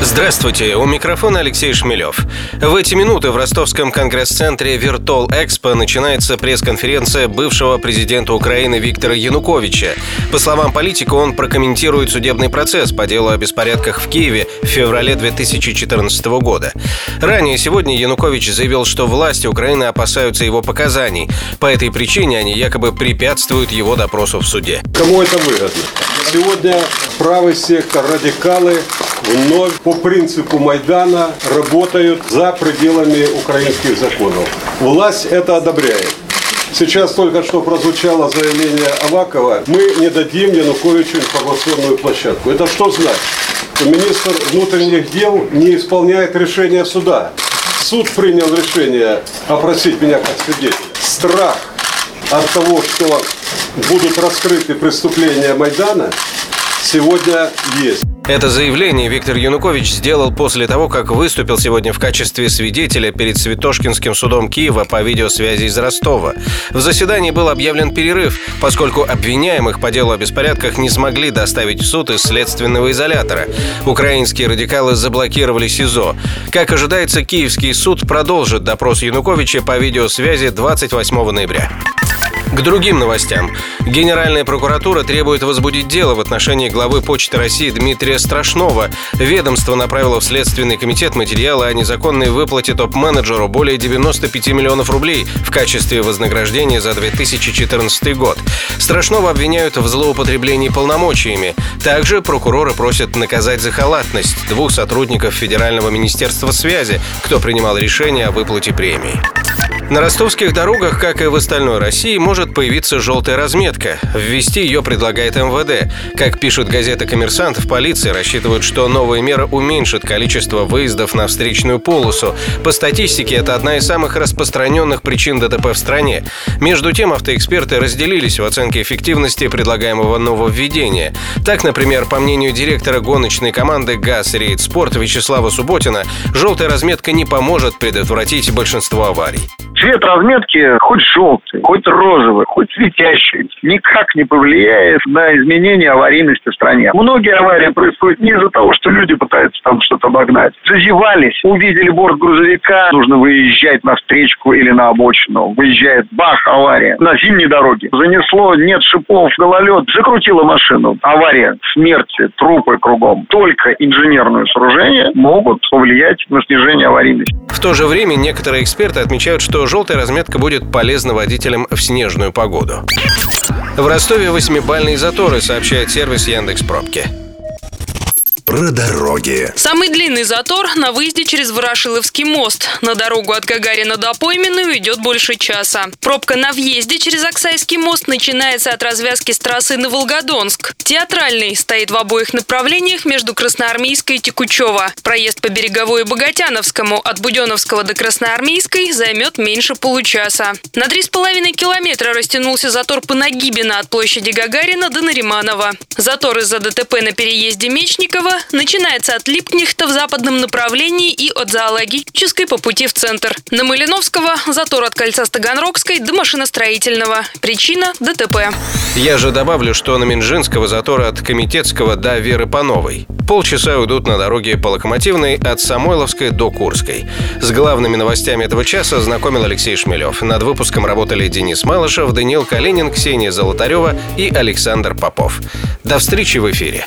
Здравствуйте, у микрофона Алексей Шмелев. В эти минуты в ростовском конгресс-центре Виртол Экспо начинается пресс-конференция бывшего президента Украины Виктора Януковича. По словам политика, он прокомментирует судебный процесс по делу о беспорядках в Киеве в феврале 2014 года. Ранее сегодня Янукович заявил, что власти Украины опасаются его показаний. По этой причине они якобы препятствуют его допросу в суде. Кому это выгодно? Сегодня правый сектор, радикалы вновь по принципу Майдана работают за пределами украинских законов. Власть это одобряет. Сейчас только что прозвучало заявление Авакова. Мы не дадим Януковичу информационную площадку. Это что значит? Министр внутренних дел не исполняет решение суда. Суд принял решение опросить меня как свидетеля. Страх от того, что будут раскрыты преступления Майдана, сегодня есть. Это заявление Виктор Янукович сделал после того, как выступил сегодня в качестве свидетеля перед Святошкинским судом Киева по видеосвязи из Ростова. В заседании был объявлен перерыв, поскольку обвиняемых по делу о беспорядках не смогли доставить в суд из следственного изолятора. Украинские радикалы заблокировали СИЗО. Как ожидается, Киевский суд продолжит допрос Януковича по видеосвязи 28 ноября. К другим новостям. Генеральная прокуратура требует возбудить дело в отношении главы Почты России Дмитрия Страшнова. Ведомство направило в Следственный комитет материалы о незаконной выплате топ-менеджеру более 95 миллионов рублей в качестве вознаграждения за 2014 год. Страшного обвиняют в злоупотреблении полномочиями. Также прокуроры просят наказать за халатность двух сотрудников Федерального министерства связи, кто принимал решение о выплате премии. На ростовских дорогах, как и в остальной России, может появиться желтая разметка. Ввести ее предлагает МВД. Как пишет газета «Коммерсант», в полиции рассчитывают, что новая мера уменьшит количество выездов на встречную полосу. По статистике, это одна из самых распространенных причин ДТП в стране. Между тем, автоэксперты разделились в оценке эффективности предлагаемого нововведения. Так, например, по мнению директора гоночной команды «ГАЗ Рейд Спорт» Вячеслава Субботина, желтая разметка не поможет предотвратить большинство аварий. Цвет разметки хоть желтый, хоть розовый, хоть светящий, никак не повлияет на изменение аварийности в стране. Многие аварии происходят не из-за того, что люди пытаются там что-то обогнать. Зазевались, увидели борт грузовика, нужно выезжать на встречку или на обочину. Выезжает, бах, авария. На зимней дороге. Занесло, нет шипов, гололед, закрутила машину. Авария, смерти, трупы кругом. Только инженерные сооружения могут повлиять на снижение аварийности. В то же время некоторые эксперты отмечают, что желтая разметка будет полезна водителям в снежную погоду. В Ростове восьмибальные заторы, сообщает сервис Яндекс Пробки про дороги. Самый длинный затор на выезде через Ворошиловский мост. На дорогу от Гагарина до Пойменной уйдет больше часа. Пробка на въезде через Оксайский мост начинается от развязки с трассы на Волгодонск. Театральный стоит в обоих направлениях между Красноармейской и Текучево. Проезд по Береговой и Богатяновскому от Буденовского до Красноармейской займет меньше получаса. На 3,5 километра растянулся затор по Нагибина от площади Гагарина до Нариманова. Затор из-за ДТП на переезде Мечникова начинается от Липкнехта в западном направлении и от Зоологической по пути в центр. На Малиновского затор от кольца Стаганрогской до машиностроительного. Причина – ДТП. Я же добавлю, что на Минжинского затор от Комитетского до Веры Пановой. Полчаса уйдут на дороге по Локомотивной от Самойловской до Курской. С главными новостями этого часа знакомил Алексей Шмелев. Над выпуском работали Денис Малышев, Даниил Калинин, Ксения Золотарева и Александр Попов. До встречи в эфире.